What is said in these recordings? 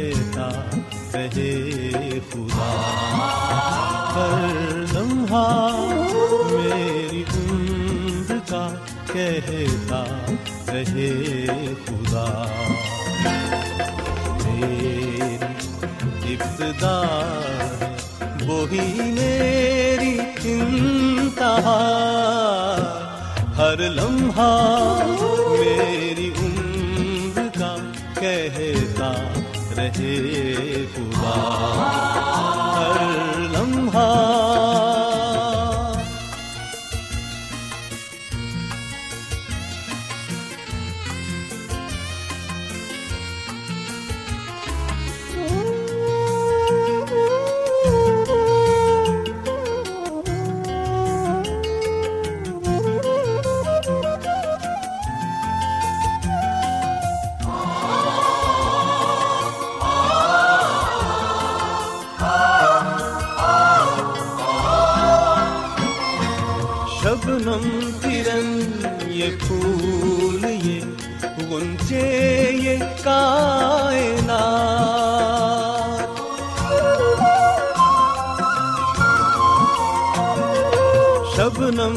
کہتا رہے خدا۔ ہر لمحہ میری عمر کا کہتا رہے خدا۔ میری ابتدا، وہی میری انتہا۔ ہر لمحہ میری خدا۔ شبنم کرن یہ پھول یہ غنچے یہ کائنات شبنم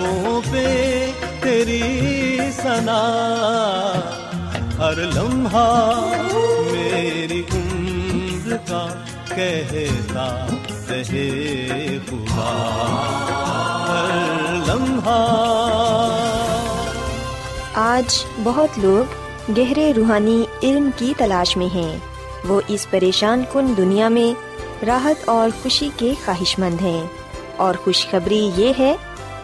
لبوں پہ تیری سنا ہر لمحہ میری عمر کا کہتا رہے خدا۔ ہر لمحہ۔ آج بہت لوگ گہرے روحانی علم کی تلاش میں ہیں۔ وہ اس پریشان کن دنیا میں راحت اور خوشی کے خواہش مند ہیں۔ اور خوشخبری یہ ہے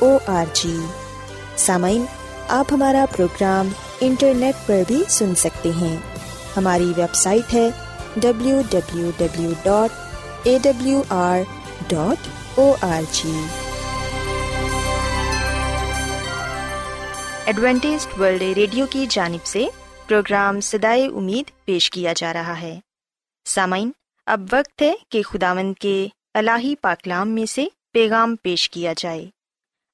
O R G سامعین، آپ ہمارا پروگرام انٹرنیٹ پر بھی سن سکتے ہیں۔ ہماری ویب سائٹ ہے W W W dot A W R dot O R G Adventist world radio کی جانب سے پروگرام سدائے امید پیش کیا جا رہا ہے۔ سامعین، اب وقت ہے کہ خداوند کے الہی پاکلام میں سے پیغام پیش کیا جائے۔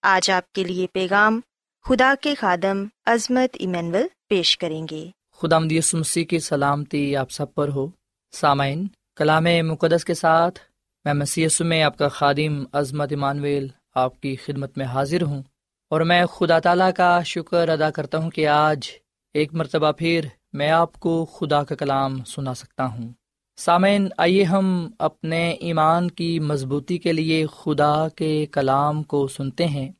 آج آپ کے لیے پیغام خدا کے خادم عظمت ایمینول پیش کریں گے۔ خدا مدیس مسیح کی سلامتی آپ سب پر ہو۔ سامعین، کلام مقدس کے ساتھ میں مسی میں آپ کا خادم عظمت ایمانویل آپ کی خدمت میں حاضر ہوں اور میں خدا تعالیٰ کا شکر ادا کرتا ہوں کہ آج ایک مرتبہ پھر میں آپ کو خدا کا کلام سنا سکتا ہوں۔ سامعین، آئیے ہم اپنے ایمان کی مضبوطی کے لیے خدا کے کلام کو سنتے ہیں۔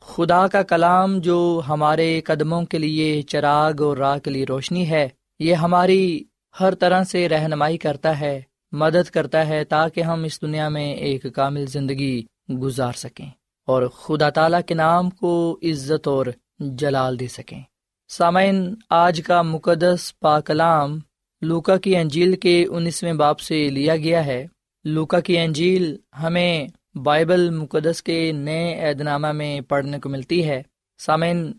خدا کا کلام جو ہمارے قدموں کے لیے چراغ اور راہ کے لیے روشنی ہے، یہ ہماری ہر طرح سے رہنمائی کرتا ہے، مدد کرتا ہے تاکہ ہم اس دنیا میں ایک کامل زندگی گزار سکیں اور خدا تعالیٰ کے نام کو عزت اور جلال دے سکیں۔ سامعین، آج کا مقدس پاکلام لوکا کی انجیل کے انیسویں باپ سے لیا گیا ہے۔ لوکا کی انجیل ہمیں بائبل مقدس کے نئے عہد نامہ میں پڑھنے کو ملتی ہے۔ سامعین،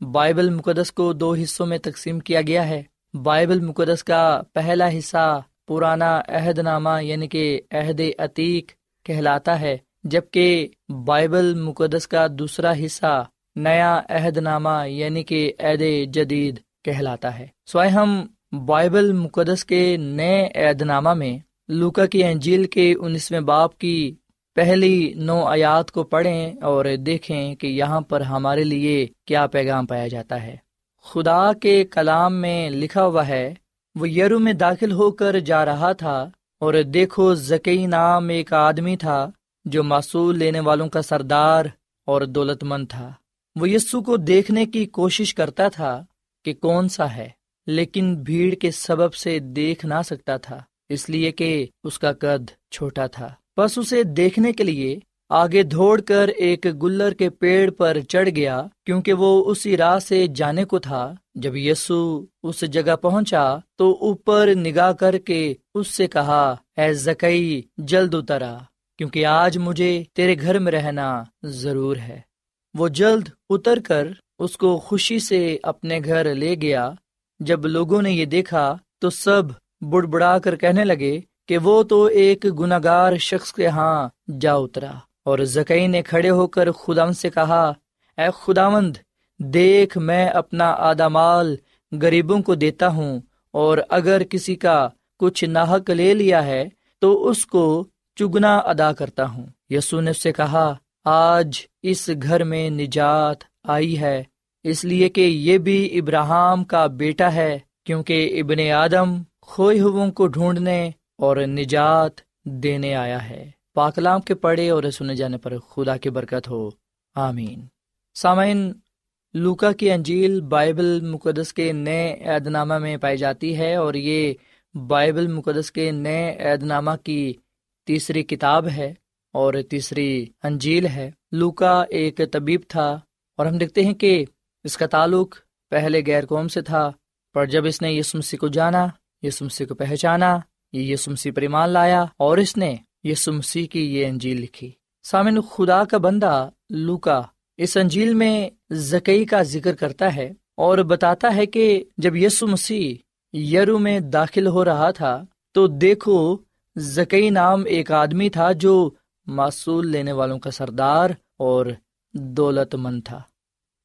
بائبل مقدس کو دو حصوں میں تقسیم کیا گیا ہے۔ بائبل مقدس کا پہلا حصہ پرانا عہد نامہ یعنی کہ عہد عتیق کہلاتا ہے، جبکہ بائبل مقدس کا دوسرا حصہ نیا عہد نامہ یعنی کہ عہد جدید کہلاتا ہے۔ سوائے ہم بائبل مقدس کے نئے عہد نامہ میں لوکا کی انجیل کے انیسویں باپ کی پہلی نو آیات کو پڑھیں اور دیکھیں کہ یہاں پر ہمارے لیے کیا پیغام پایا جاتا ہے۔ خدا کے کلام میں لکھا ہوا ہے، وہ یرو میں داخل ہو کر جا رہا تھا اور دیکھو زکی نام ایک آدمی تھا جو معصول لینے والوں کا سردار اور دولت مند تھا۔ وہ یسو کو دیکھنے کی کوشش کرتا تھا کہ کون سا ہے۔ لیکن بھیڑ کے سبب سے دیکھ نہ سکتا تھا، اس لیے کہ اس کا قد چھوٹا تھا۔ بس اسے دیکھنے کے لیے آگے دوڑ کر ایک گلر کے پیڑ پر چڑھ گیا، کیونکہ وہ اسی راہ سے جانے کو تھا۔ جب یسو اس جگہ پہنچا تو اوپر نگاہ کر کے اس سے کہا، اے زکئی جلد اترا کیونکہ آج مجھے تیرے گھر میں رہنا ضرور ہے۔ وہ جلد اتر کر اس کو خوشی سے اپنے گھر لے گیا۔ جب لوگوں نے یہ دیکھا تو سب بڑ بڑا کر کہنے لگے کہ وہ تو ایک گناگار شخص کے ہاں جا اترا۔ اور زکئی نے کھڑے ہو کر خدا سے کہا، اے خداوند، دیکھ میں اپنا آدھا مال غریبوں کو دیتا ہوں، اور اگر کسی کا کچھ ناحک لے لیا ہے تو اس کو چگنا ادا کرتا ہوں۔ یسو نے سے کہا، آج اس گھر میں نجات آئی ہے۔ اس لیے کہ یہ بھی ابراہم کا بیٹا ہے، کیونکہ ابن آدم کھوئے کو ڈھونڈنے اور نجات دینے آیا ہے۔ پاکلام کے پڑھے اور سنے جانے پر خدا کی برکت ہو۔ آمین۔ سامعین، لوکا کی انجیل بائبل مقدس کے نئے عید نامہ میں پائی جاتی ہے اور یہ بائبل مقدس کے نئے عید نامہ کی تیسری کتاب ہے اور تیسری انجیل ہے۔ لوکا ایک طبیب تھا اور ہم دیکھتے ہیں کہ اس کا تعلق پہلے غیر قوم سے تھا، پر جب اس نے یسمسی کو جانا یسمسی کو پہچانا، یہ یسمسی پر ایمان لایا اور اس نے یسمسی کی یہ انجیل لکھی۔ سامن خدا کا بندہ لوکا اس انجیل میں زکئی کا ذکر کرتا ہے اور بتاتا ہے کہ جب یسو مسیح یرو میں داخل ہو رہا تھا، تو دیکھو زکئی نام ایک آدمی تھا جو معصول لینے والوں کا سردار اور دولت مند تھا۔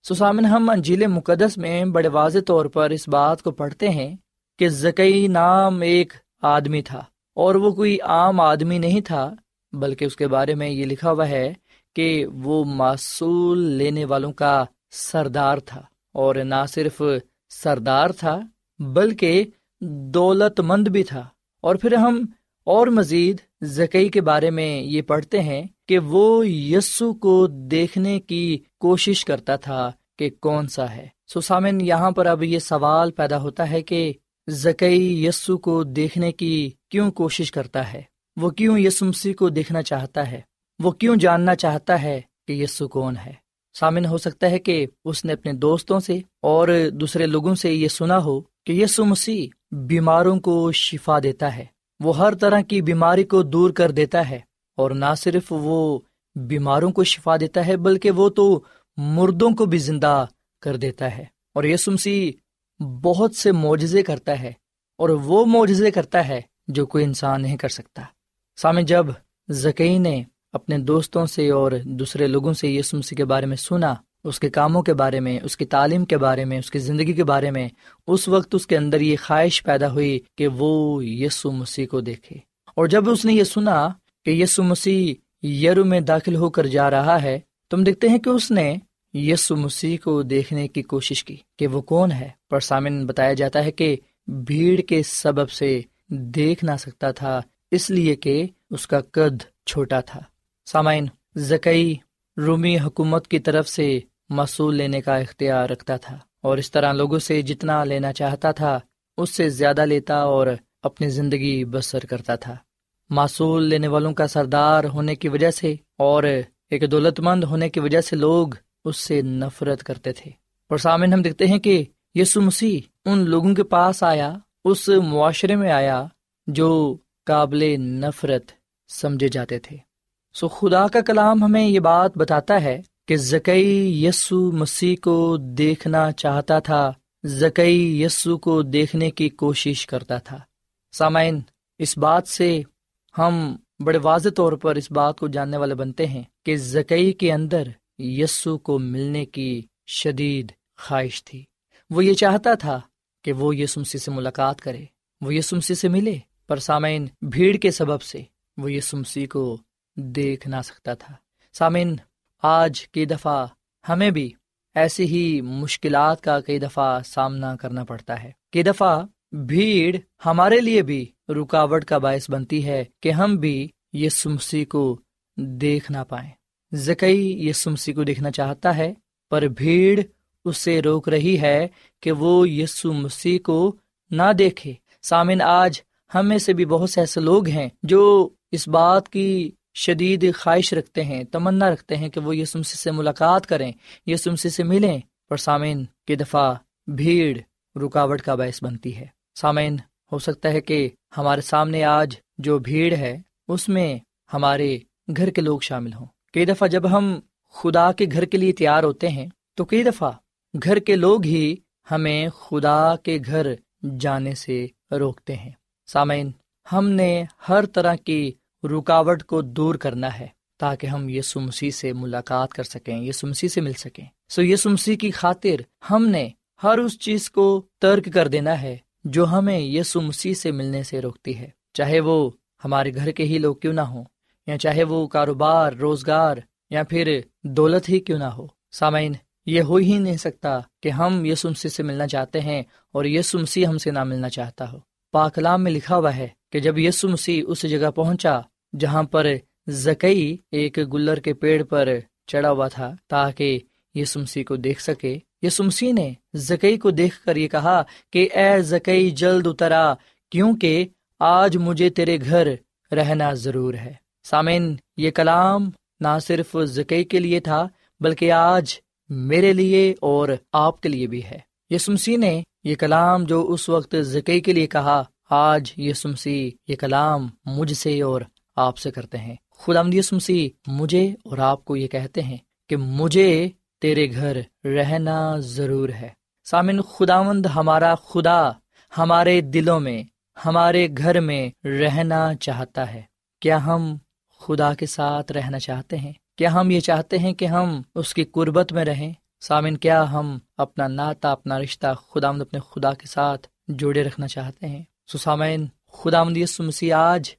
سسامن، ہم انجیل مقدس میں بڑے واضح طور پر اس بات کو پڑھتے ہیں کہ زکئی نام ایک آدمی تھا اور وہ کوئی عام آدمی نہیں تھا، بلکہ اس کے بارے میں یہ لکھا ہوا ہے کہ وہ معصول لینے والوں کا سردار تھا۔ اور نہ صرف سردار تھا، بلکہ دولت مند بھی تھا۔ اور پھر ہم اور مزید زکئی کے بارے میں یہ پڑھتے ہیں کہ وہ یسو کو دیکھنے کی کوشش کرتا تھا کہ کون سا ہے۔ سسامن یہاں پر اب یہ سوال پیدا ہوتا ہے کہ زکئی یسو کو دیکھنے کی کیوں کوشش کرتا ہے؟ وہ کیوں یسو مسیح کو دیکھنا چاہتا ہے؟ وہ کیوں جاننا چاہتا ہے کہ یسو کون ہے؟ سامن، ہو سکتا ہے کہ اس نے اپنے دوستوں سے اور دوسرے لوگوں سے یہ سنا ہو کہ یسو مسیح بیماروں کو شفا دیتا ہے۔ وہ ہر طرح کی بیماری کو دور کر دیتا ہے اور نہ صرف وہ بیماروں کو شفا دیتا ہے بلکہ وہ تو مردوں کو بھی زندہ کر دیتا ہے اور یسو مسیح بہت سے معجزے کرتا ہے اور وہ معجزے کرتا ہے جو کوئی انسان نہیں کر سکتا۔ سامع جب زکی نے اپنے دوستوں سے اور دوسرے لوگوں سے یسو مسیح کے بارے میں سنا اس کے کاموں کے بارے میں، اس کی تعلیم کے بارے میں، اس کی زندگی کے بارے میں، اس وقت اس کے اندر یہ خواہش پیدا ہوئی کہ وہ یسو مسیح کو دیکھے۔ اور جب اس نے یہ سنا کہ یسو مسیح یرو میں داخل ہو کر جا رہا ہے، تم دیکھتے ہیں کہ اس نے یسو مسیح کو دیکھنے کی کوشش کی کہ وہ کون ہے۔ پر سامن بتایا جاتا ہے کہ بھیڑ کے سبب سے دیکھ نہ سکتا تھا، اس لیے کہ اس کا قد چھوٹا تھا۔ سامعین، زکئی رومی حکومت کی طرف سے مصول لینے کا اختیار رکھتا تھا اور اس طرح لوگوں سے جتنا لینا چاہتا تھا، اس سے زیادہ لیتا اور اپنی زندگی بسر کرتا تھا۔ معصول لینے والوں کا سردار ہونے کی وجہ سے اور ایک دولت مند ہونے کی وجہ سے لوگ اس سے نفرت کرتے تھے۔ اور سامن ہم دیکھتے ہیں کہ یسو مسیح ان لوگوں کے پاس آیا، اس معاشرے میں آیا جو قابل نفرت سمجھے جاتے تھے۔ سو خدا کا کلام ہمیں یہ بات بتاتا ہے کہ زکئی یسو مسیح کو دیکھنا چاہتا تھا، زکئی یسو کو دیکھنے کی کوشش کرتا تھا۔ سامعین، اس بات سے ہم بڑے واضح طور پر اس بات کو جاننے والے بنتے ہیں کہ زکئی کے اندر یسو کو ملنے کی شدید خواہش تھی۔ وہ یہ چاہتا تھا کہ وہ یسمسی سے ملاقات کرے، وہ یسمسی سے ملے۔ پر سامعین، بھیڑ کے سبب سے وہ یسمسی کو دیکھ نہ سکتا تھا۔ سامعین آج کی دفعہ ہمیں بھی ایسی ہی مشکلات کا کئی دفعہ سامنا کرنا پڑتا ہے۔ کئی دفعہ بھیڑ ہمارے لیے بھی رکاوٹ کا باعث بنتی ہے کہ ہم بھی یہ سمسی کو دیکھ نہ پائیں۔ زکئی یہ سمسی کو دیکھنا چاہتا ہے، پر بھیڑ اس سے روک رہی ہے کہ وہ یسو مسیح کو نہ دیکھے۔ سامن آج ہم میں سے بھی بہت سے ایسے لوگ ہیں جو اس بات کی شدید خواہش رکھتے ہیں، تمنا رکھتے ہیں کہ وہ یسمسی سے ملاقات کریں یسمسی سے ملیں۔ پر سامعین کی دفعہ بھیڑ، رکاوٹ کا باعث بنتی ہے۔ سامعین، ہو سکتا ہے کہ ہمارے سامنے آج جو بھیڑ ہے، اس میں ہمارے گھر کے لوگ شامل ہوں۔ کئی دفعہ جب ہم خدا کے گھر کے لیے تیار ہوتے ہیں، تو کئی دفعہ گھر کے لوگ ہی ہمیں خدا کے گھر جانے سے روکتے ہیں۔ سامعین، ہم نے ہر طرح کی رکاوٹ کو دور کرنا ہے تاکہ ہم یسو مسیح سے ملاقات کر سکیں یسو مسیح سے مل سکیں۔ سو یسو مسیح کی خاطر ہم نے ہر اس چیز کو ترک کر دینا ہے جو ہمیں یسو مسیح سے ملنے سے روکتی ہے۔ چاہے وہ ہمارے گھر کے ہی لوگ کیوں نہ ہو یا چاہے وہ کاروبار، روزگار، یا پھر دولت ہی کیوں نہ ہو۔ سامعین، یہ ہو ہی نہیں سکتا کہ ہم یسو مسیح سے ملنا چاہتے ہیں اور یسو مسیح ہم سے نہ ملنا چاہتا ہو۔ پاکلام میں لکھا ہوا ہے کہ جب یسو مسیح اس جگہ پہنچا جہاں پر زکئی ایک گلر کے پیڑ پر چڑھا ہوا تھا تاکہ یہ سمسی کو دیکھ سکے۔ یہ سمسی نے زکئی کو دیکھ کر یہ کہا کہ اے زکئی، جلد اترا، کیونکہ آج مجھے تیرے گھر رہنا ضرور ہے۔ سامن یہ کلام نہ صرف زکئی کے لیے تھا، بلکہ آج میرے لیے اور آپ کے لیے بھی ہے۔ یسمسی نے یہ کلام جو اس وقت زکئی کے لیے کہا، آج یسمسی یہ کلام مجھ سے اور آپ سے کرتے ہیں۔ خدا مسیح، مجھے اور آپ کو یہ کہتے ہیں کہ مجھے تیرے گھر رہنا ضرور ہے۔ سامن خداوند ہمارا خدا ہمارے دلوں میں، ہمارے گھر میں رہنا چاہتا ہے۔ کیا ہم خدا کے ساتھ رہنا چاہتے ہیں؟ کیا ہم یہ چاہتے ہیں کہ ہم اس کی قربت میں رہیں؟ سامن کیا ہم اپنا ناتا، اپنا رشتہ خدا اپنے خدا کے ساتھ جوڑے رکھنا چاہتے ہیں؟ سامعین خدا مسیح آج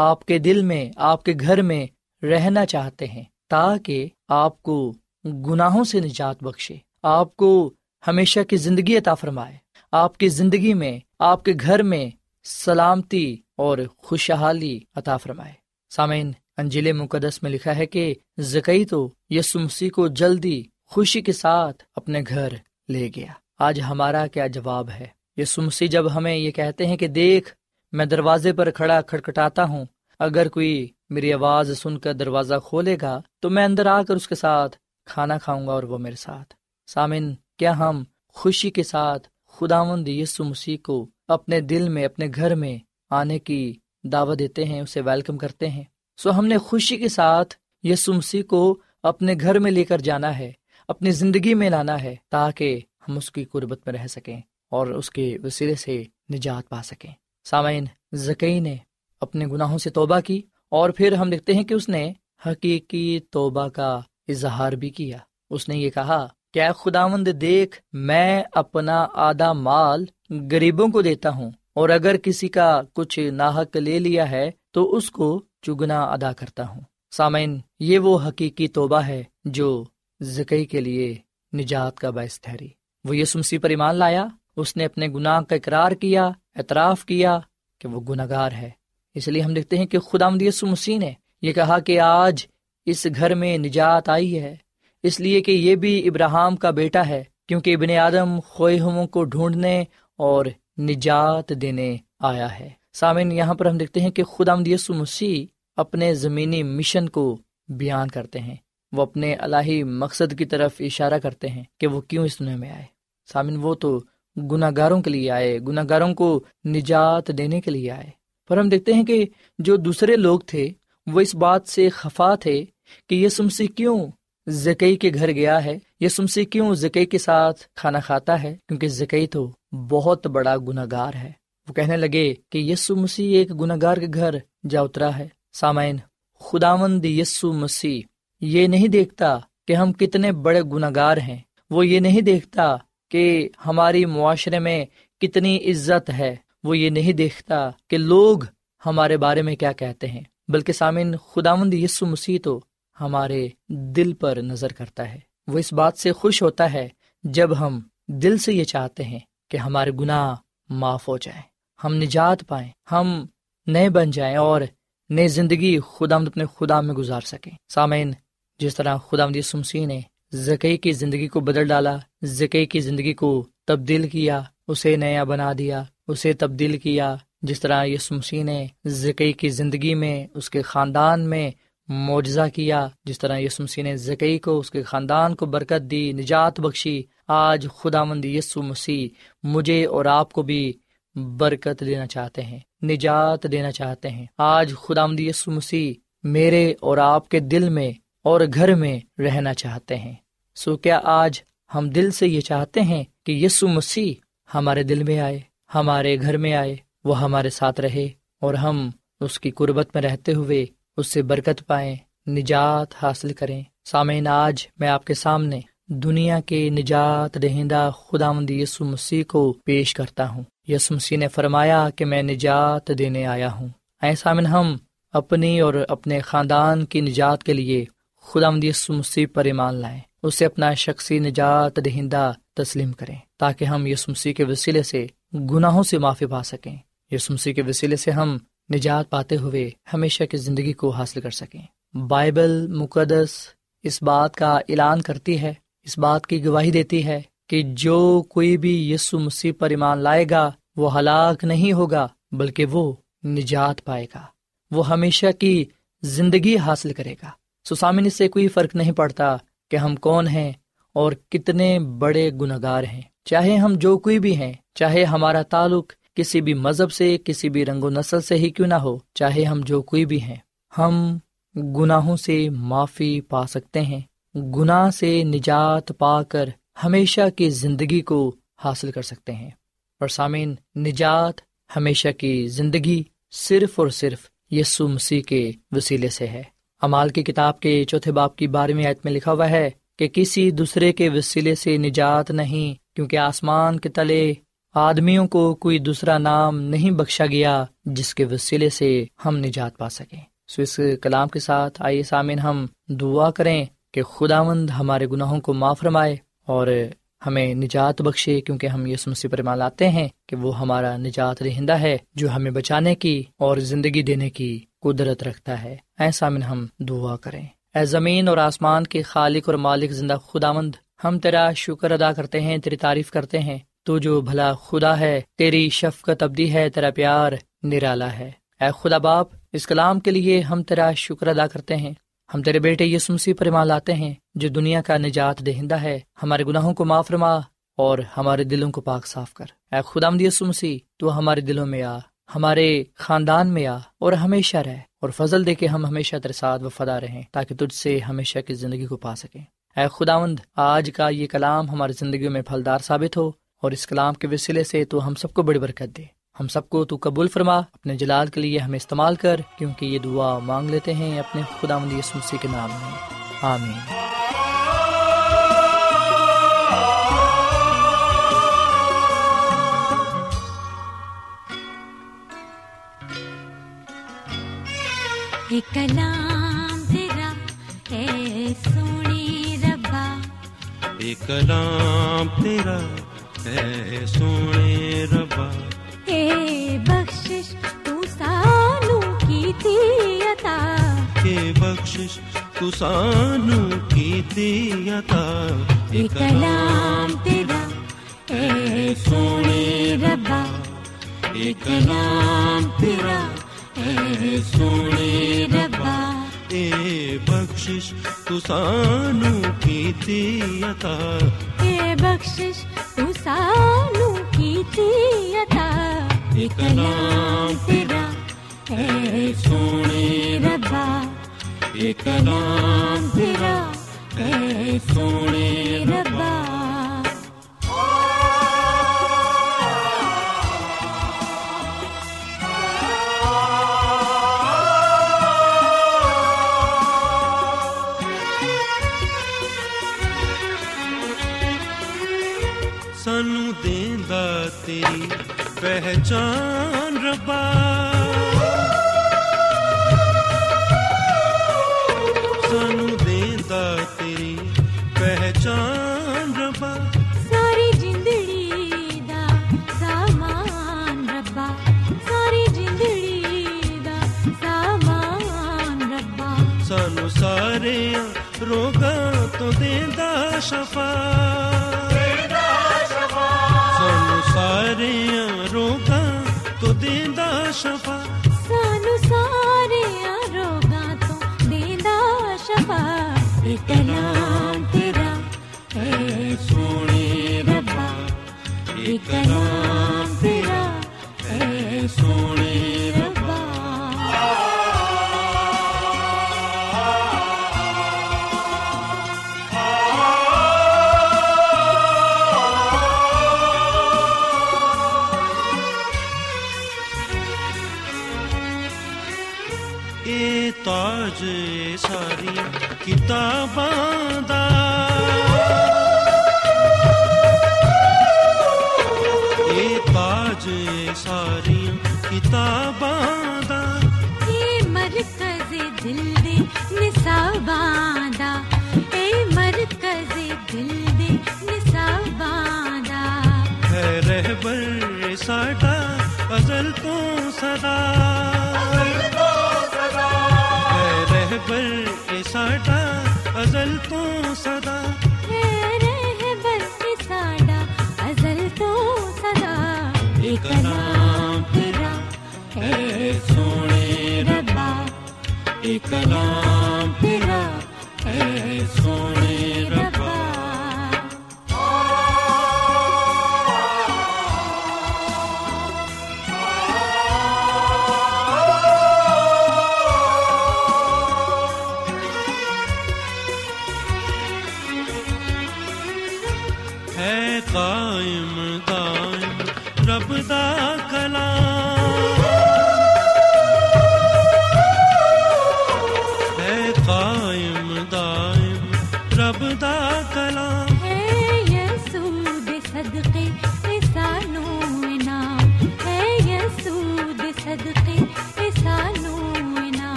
آپ کے دل میں، آپ کے گھر میں رہنا چاہتے ہیں تاکہ آپ کو گناہوں سے نجات بخشے۔ آپ کو ہمیشہ کی زندگی عطا فرمائے۔ آپ کی زندگی میں، آپ کے گھر میں سلامتی اور خوشحالی عطا فرمائے۔ سامعین، انجیل مقدس میں لکھا ہے کہ زکی تو یسو مسیح کو جلدی خوشی کے ساتھ اپنے گھر لے گیا۔ آج ہمارا کیا جواب ہے؟ یسو مسیح جب ہمیں یہ کہتے ہیں کہ دیکھ میں دروازے پر کھڑا کھٹکھٹاتا ہوں۔ اگر کوئی میری آواز سن کر دروازہ کھولے گا تو میں اندر آ کر اس کے ساتھ کھانا کھاؤں گا اور وہ میرے ساتھ۔ سامن کیا ہم خوشی کے ساتھ خدا مند یسو مسیح کو اپنے دل میں، اپنے گھر میں آنے کی دعوت دیتے ہیں، اسے ویلکم کرتے ہیں؟ سو ہم نے خوشی کے ساتھ یسو مسیح کو اپنے گھر میں لے کر جانا ہے، اپنی زندگی میں لانا ہے تاکہ ہم اس کی قربت میں رہ سکیں اور اس کے وسیلے سے نجات پا سکیں۔ سامعین زکی نے اپنے گناہوں سے توبہ کی اور پھر ہم دیکھتے ہیں کہ اس نے حقیقی توبہ کا اظہار بھی کیا۔ اس نے یہ کہا کیا خداوند، دیکھ، میں اپنا آدھا مال غریبوں کو دیتا ہوں اور اگر کسی کا کچھ ناحک لے لیا ہے تو اس کو چگنا ادا کرتا ہوں۔ سامعین، یہ وہ حقیقی توبہ ہے جو زکی کے لیے نجات کا باعث ٹھہری۔ وہ یہ سمسی پر ایمان لایا اس نے اپنے گناہ کا اقرار کیا، اعتراف کیا کہ وہ گناہ گار ہے۔ اس لیے ہم دیکھتے ہیں کہ خدا مدیس مسیح نے یہ کہا کہ آج اس گھر میں نجات آئی ہے۔ اس لیے کہ یہ بھی ابراہم کا بیٹا ہے، کیونکہ ابن آدم خواہوں کو ڈھونڈنے اور نجات دینے آیا ہے۔ سامن یہاں پر ہم دیکھتے ہیں کہ خدا مدیس مسیح اپنے زمینی مشن کو بیان کرتے ہیں۔ وہ اپنے الہی مقصد کی طرف اشارہ کرتے ہیں کہ وہ کیوں اس دنیا میں آئے۔ سامن وہ تو گناہ گاروں کے لیے آئے گناہ گاروں کو نجات دینے کے لیے آئے۔ پر ہم دیکھتے ہیں کہ جو دوسرے لوگ تھے، وہ اس بات سے خفا تھے کہ یہ سمسی کیوں زکی کے گھر گیا ہے؟ یہ سمسی کیوں زکی کے ساتھ کھانا کھاتا ہے؟ کیونکہ زکی تو بہت بڑا گناہ گار ہے۔ وہ کہنے لگے کہ یسو مسیح ایک گناہ گار کے گھر جا اترا ہے۔ سامعین، خداوند یسو مسیح یہ نہیں دیکھتا کہ ہم کتنے بڑے گناہ گار ہیں۔ وہ یہ نہیں دیکھتا کہ ہماری معاشرے میں کتنی عزت ہے، وہ یہ نہیں دیکھتا کہ لوگ ہمارے بارے میں کیا کہتے ہیں، بلکہ سامن خدا مند یسو مسیح تو ہمارے دل پر نظر کرتا ہے۔ وہ اس بات سے خوش ہوتا ہے جب ہم دل سے یہ چاہتے ہیں کہ ہمارے گناہ معاف ہو جائیں۔ ہم نجات پائیں، ہم نئے بن جائیں اور نئی زندگی خدا اپنے خدا میں گزار سکیں۔ سامعین، جس طرح خدا مد مسیح نے زکی کی زندگی کو بدل ڈالا زکی کی زندگی کو تبدیل کیا، اسے نیا بنا دیا، اسے تبدیل کیا۔ جس طرح یس مسیح نے زکی کی زندگی میں اس کے خاندان میں معجزہ کیا، جس طرح یس مسیح نے زکی کو، اس کے خاندان کو برکت دی، نجات بخشی، آج خدا مند یسو مسیح مجھے اور آپ کو بھی برکت دینا چاہتے ہیں، نجات دینا چاہتے ہیں۔ آج خدا مند یسو مسیح میرے اور آپ کے دل میں اور گھر میں رہنا چاہتے ہیں۔ سو کیا آج ہم دل سے یہ چاہتے ہیں کہ یسو مسیح ہمارے دل میں آئے، ہمارے گھر میں آئے، وہ ہمارے ساتھ رہے اور ہم اس کی قربت میں رہتے ہوئے اس سے برکت پائیں، نجات حاصل کریں۔ سامعین، آج میں آپ کے سامنے دنیا کے نجات دہندہ خدا مند یسو مسیح کو پیش کرتا ہوں۔ یسو مسیح نے فرمایا کہ میں نجات دینے آیا ہوں۔ اے سامن ہم اپنی اور اپنے خاندان کی نجات کے لیے خدا مدیس مسیح پر ایمان لائیں۔ اسے اپنا شخصی نجات دہندہ تسلیم کریں تاکہ ہم یس مسیح کے وسیلے سے گناہوں سے معافی پا سکیں۔ یس مسیح کے وسیلے سے ہم نجات پاتے ہوئے ہمیشہ کی زندگی کو حاصل کر سکیں۔ بائبل مقدس اس بات کا اعلان کرتی ہے، اس بات کی گواہی دیتی ہے کہ جو کوئی بھی یسو مسیح پر ایمان لائے گا، وہ ہلاک نہیں ہوگا، بلکہ وہ نجات پائے گا۔ وہ ہمیشہ کی زندگی حاصل کرے گا۔ سسامن سے کوئی فرق نہیں پڑتا کہ ہم کون ہیں اور کتنے بڑے گناگار ہیں۔ چاہے ہم جو کوئی بھی ہیں، چاہے ہمارا تعلق کسی بھی مذہب سے، کسی بھی رنگ و نسل سے ہی کیوں نہ ہو، چاہے ہم جو کوئی بھی ہیں۔ ہم گناہوں سے معافی پا سکتے ہیں۔ گناہ سے نجات پا کر ہمیشہ کی زندگی کو حاصل کر سکتے ہیں۔ اور سامعین، نجات ہمیشہ کی زندگی صرف اور صرف یسو مسیح کے وسیلے سے ہے۔ امال کی کتاب کے چوتھے باپ کی بارہویں آیت میں لکھا ہوا ہے کہ کسی دوسرے کے وسیلے سے نجات نہیں، کیونکہ آسمان کے تلے آدمیوں کو کوئی دوسرا نام نہیں بخشا گیا جس کے وسیلے سے ہم نجات پا سکیں۔ سو اس کلام کے ساتھ آئیے سامعین ہم دعا کریں کہ خدا مند ہمارے گناہوں کو معاف رمائے اور ہمیں نجات بخشے، کیونکہ ہم یہ مسیح پر لاتے ہیں کہ وہ ہمارا نجات رہندہ ہے جو ہمیں بچانے کی اور زندگی دینے کی قدرت رکھتا ہے۔ ایسا من ہم دعا کریں۔ اے زمین اور آسمان کے خالق اور مالک زندہ خدا مند ہم تیرا شکر ادا کرتے ہیں، تیری تعریف کرتے ہیں۔ تو جو بھلا خدا ہے، تیری شفقت ابدی ہے، تیرا پیار نرالا ہے۔ اے خدا باپ، اس کلام کے لیے ہم تیرا شکر ادا کرتے ہیں۔ ہم تیرے بیٹے یس مسیح پر ایمان لاتے ہیں، جو دنیا کا نجات دہندہ ہے۔ ہمارے گناہوں کو معاف رما اور ہمارے دلوں کو پاک صاف کر۔ اے خدا یسو مسیح، تو ہمارے دلوں میں آ۔ ہمارے خاندان میں آ اور ہمیشہ رہ اور فضل دے کے ہم ہمیشہ تیرے ساتھ وفادہ رہیں تاکہ تجھ سے ہمیشہ کی زندگی کو پا سکیں۔ اے خداوند، آج کا یہ کلام ہماری زندگی میں پھلدار ثابت ہو اور اس کلام کے وسیلے سے تو ہم سب کو بڑی برکت دے۔ ہم سب کو تو قبول فرما، اپنے جلال کے لیے ہمیں استعمال کر، کیونکہ یہ دعا مانگ لیتے ہیں اپنے خدا مندی سنسی کے نام میں۔ آمین۔ کلام تیرا اے سونی ربا کلام تیرا اے سونے ربا بخش تو سانو کی عطا کہ بخشش تو سانو کی عطا اے کلام تیرا اے سونے ربا اے کلام تیرا اے سونے ربا اے بخشش تو سانو کی عطا۔ اے بخشش تو سانو کی عطا۔ تیرا اے سونے ربا۔ اے کلام تیرا اے سونے ربا۔ پہچان ربا شفا۔ سانو سارے روگاں تو دیندا شفا۔ اے تیرا، اے سونے ربا۔ اے تیرا، اے سونے ازل تو صدا۔ رہبر اے ساڈا ازل تو صدا۔ اے رہبر اے ساڈا ازل تو صدا۔ اے کلام تیرا اے سونے ربا اے کلام تیرا اے سونے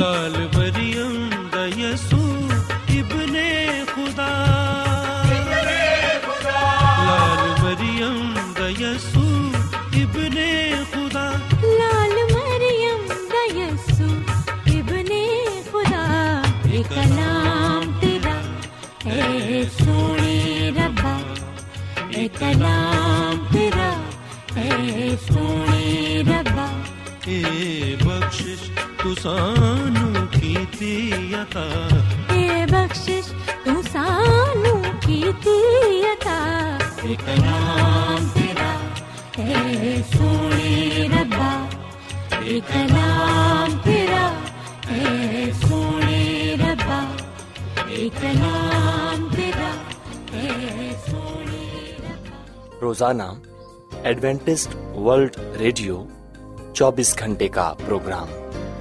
لال مریم دا یسوع ابن خدا لال مریم دا یسوع ابن خدا لال مریم دا یسو ابن خدا اے کلام تیرا اے سونے ربا اے کلام اے بخشش تیرا۔ اے سونے ربا۔ تیرا۔ اے سونے ربا۔ تیرا۔ اے سونے روزانہ ایڈوینٹسٹ ورلڈ ریڈیو چوبیس گھنٹے کا پروگرام۔